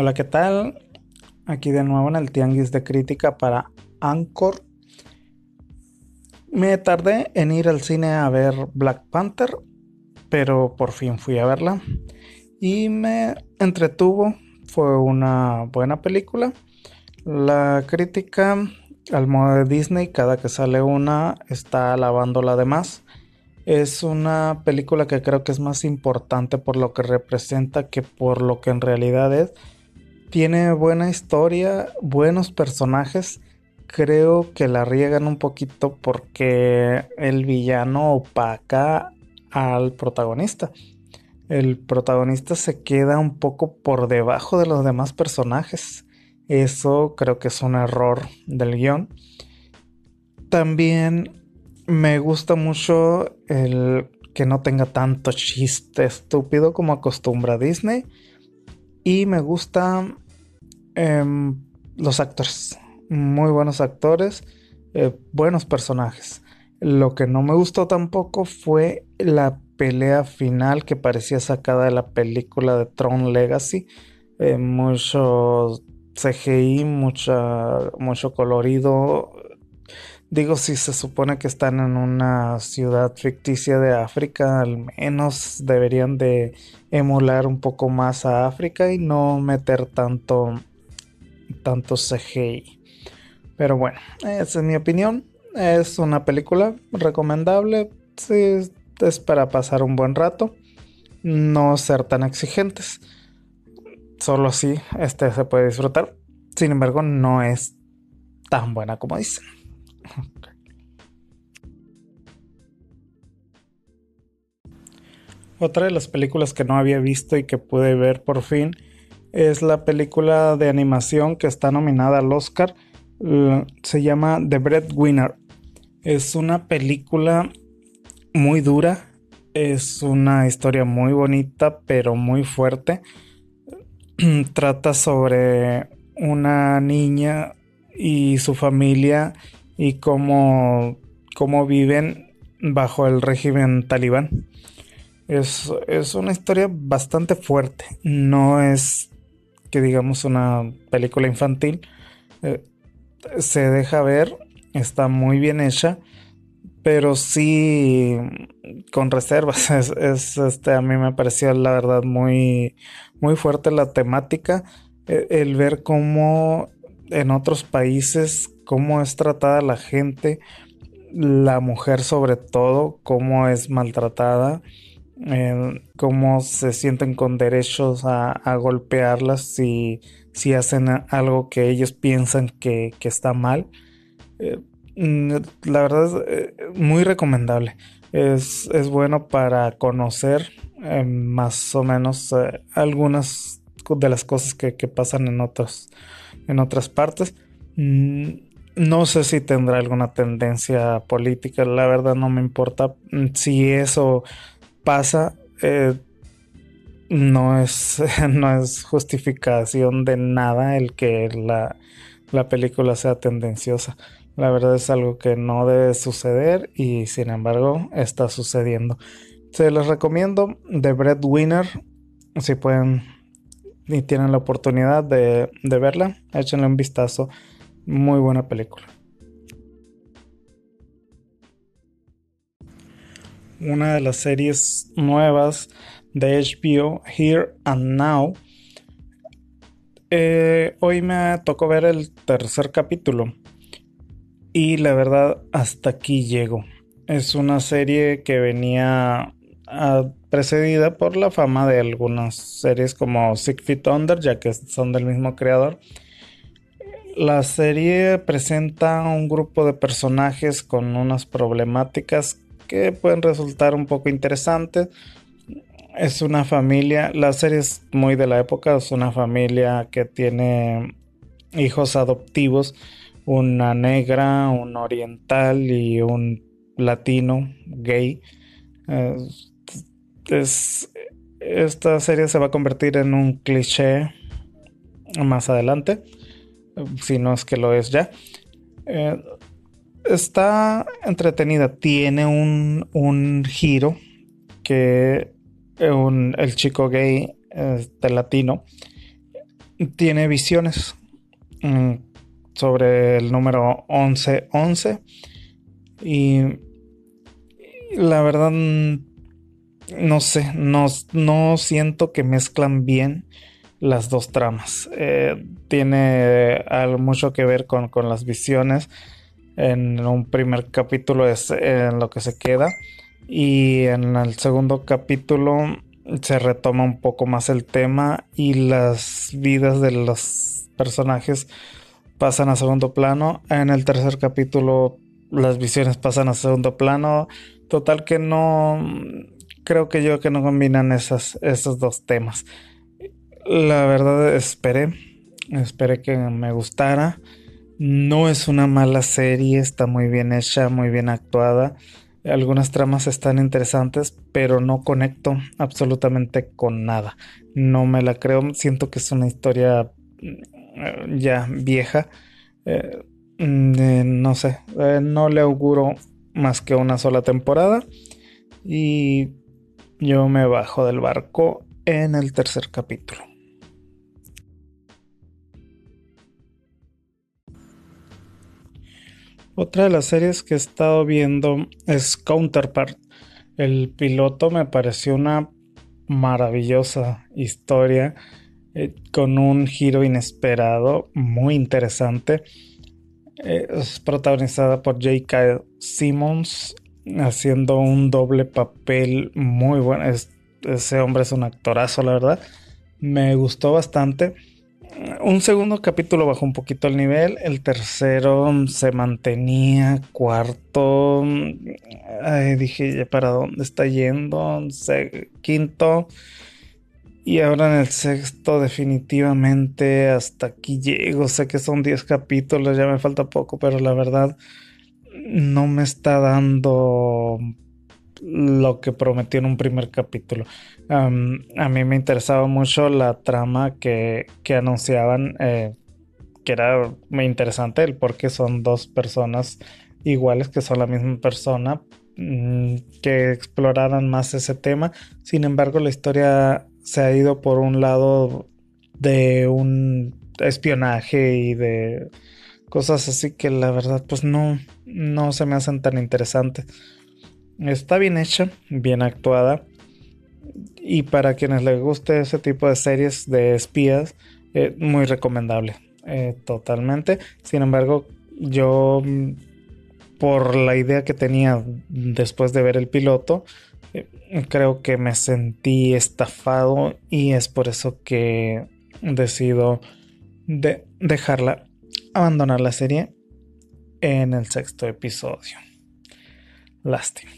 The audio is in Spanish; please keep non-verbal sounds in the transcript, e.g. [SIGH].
Hola, ¿qué tal? Aquí de nuevo en el Tianguis de Crítica para Anchor. Me tardé en ir al cine a ver Black Panther, pero por fin fui a verla y me entretuvo. Fue una buena película. La crítica al modo de Disney, cada que sale una, está alabando la demás. Es una película que creo que es más importante por lo que representa que por lo que en realidad es tiene buena historia, buenos personajes. Creo que la riegan un poquito porque el villano opaca al protagonista. El protagonista se queda un poco por debajo de los demás personajes. Eso creo que es un error del guion. También me gusta mucho el que no tenga tanto chiste estúpido como acostumbra Disney. Y me gustan em, los actores. Muy buenos actores. Eh, buenos personajes. Lo que no me gustó tampoco fue la pelea final que parecía sacada de la película de Tron Legacy. Eh, mucho CGI, mucha, mucho colorido. Digo, si se supone que están en una ciudad ficticia de África, al menos deberían de emular un poco más a África y no meter tanto, tanto CGI. Pero bueno, esa es mi opinión. Es una película recomendable. Si es para pasar un buen rato. No ser tan exigentes. Solo así este se puede disfrutar. Sin embargo, no es tan buena como dicen. Otra de las películas que no había visto y que pude ver por fin es la película de animación que está nominada al Oscar. Se llama The Breadwinner. Es una película muy dura. Es una historia muy bonita, pero muy fuerte. [CLEARS THROAT] Trata sobre una niña y su familia y cómo, cómo viven bajo el régimen talibán. Es, una historia bastante fuerte. No es que digamos una película infantil. Eh, se deja ver, está muy bien hecha pero sí con reservas. [LAUGHS] Es, este, a mí me pareció la verdad muy, muy fuerte la temática. E, el, ver cómo en otros países, cómo es tratada la gente, la mujer sobre todo, cómo es maltratada, cómo se sienten con derechos a, golpearlas si, si, hacen algo que ellos piensan que, está mal. Eh, Mm, la verdad es eh, muy recomendable. Es, bueno para conocer eh, más o menos algunas de las cosas que, pasan en, otros, en otras partes. Mm, no sé si tendrá alguna tendencia política, la verdad no me importa. Mm, si eso pasa, no, es, [LAUGHS] no es justificación de nada el que la, la película sea tendenciosa. La verdad es algo que no debe suceder y sin embargo está sucediendo. Se les recomiendo The Breadwinner. Si pueden y tienen la oportunidad de, verla, échenle un vistazo. Muy buena película. Una de las series nuevas de HBO, Here and Now. Eh, hoy me tocó ver el tercer capítulo y la verdad, hasta aquí llego. Es una serie que venía ah, precedida por la fama de algunas series como Six Feet Under, ya que son del mismo creador. La serie presenta un grupo de personajes con unas problemáticas que pueden resultar un poco interesantes. Es una familia, la serie es muy de la época, es una familia que tiene hijos adoptivos una negra, un oriental y un latino gay. esta serie se va a convertir en un cliché más adelante, si no es que lo es ya. Eh, está entretenida, tiene un, un giro que el chico gay, este latino, tiene visiones mm, sobre el número 1111 y la verdad no sé, no, no siento que mezclan bien las dos tramas. Eh, tiene algo mucho que ver con, con, las visiones. En un primer capítulo es en lo que se queda. Y en el segundo capítulo se retoma un poco más el tema y las vidas de los personajes pasan a segundo plano. En el tercer capítulo las visiones pasan a segundo plano. Total que no creo que yo que no combinan esos dos temas. La verdad esperé, esperé que me gustara. No es una mala serie, está muy bien hecha, muy bien actuada. Algunas tramas están interesantes, pero no conecto absolutamente con nada. No me la creo, siento que es una historia mm, ya vieja. Eh, mm, no sé, eh, no le auguro más que una sola temporada. Y yo me bajo del barco en el tercer capítulo. Otra de las series que he estado viendo es Counterpart. El piloto me pareció una maravillosa historia eh, con un giro inesperado, muy interesante. Eh, es protagonizada por J.K. Simmons haciendo un doble papel muy bueno. ese hombre es un actorazo, la verdad. Me gustó bastante. Un segundo capítulo bajó un poquito el nivel. El tercero se mantenía. Cuarto. dije, ¿para dónde está yendo? quinto. Y ahora en el sexto, definitivamente hasta aquí llego. Sé que son 10 capítulos, ya me falta poco, pero la verdad no me está dando lo que prometió en un primer capítulo. a mí me interesaba mucho la trama que, anunciaban, eh, que era muy interesante, el por qué son dos personas iguales, que son la misma persona, mm, que exploraran más ese tema. Sin embargo, la historia se ha ido por un lado de un espionaje y de cosas así que la verdad pues no, no se me hacen tan interesantes. Está bien hecha, bien actuada. Y para quienes les guste ese tipo de series de espías, eh, muy recomendable. Eh, totalmente. Sin embargo, yo por la idea que tenía después de ver el piloto, eh, creo que me sentí estafado y es por eso que decido de dejarla abandonar la serie en el sexto episodio. Lástima.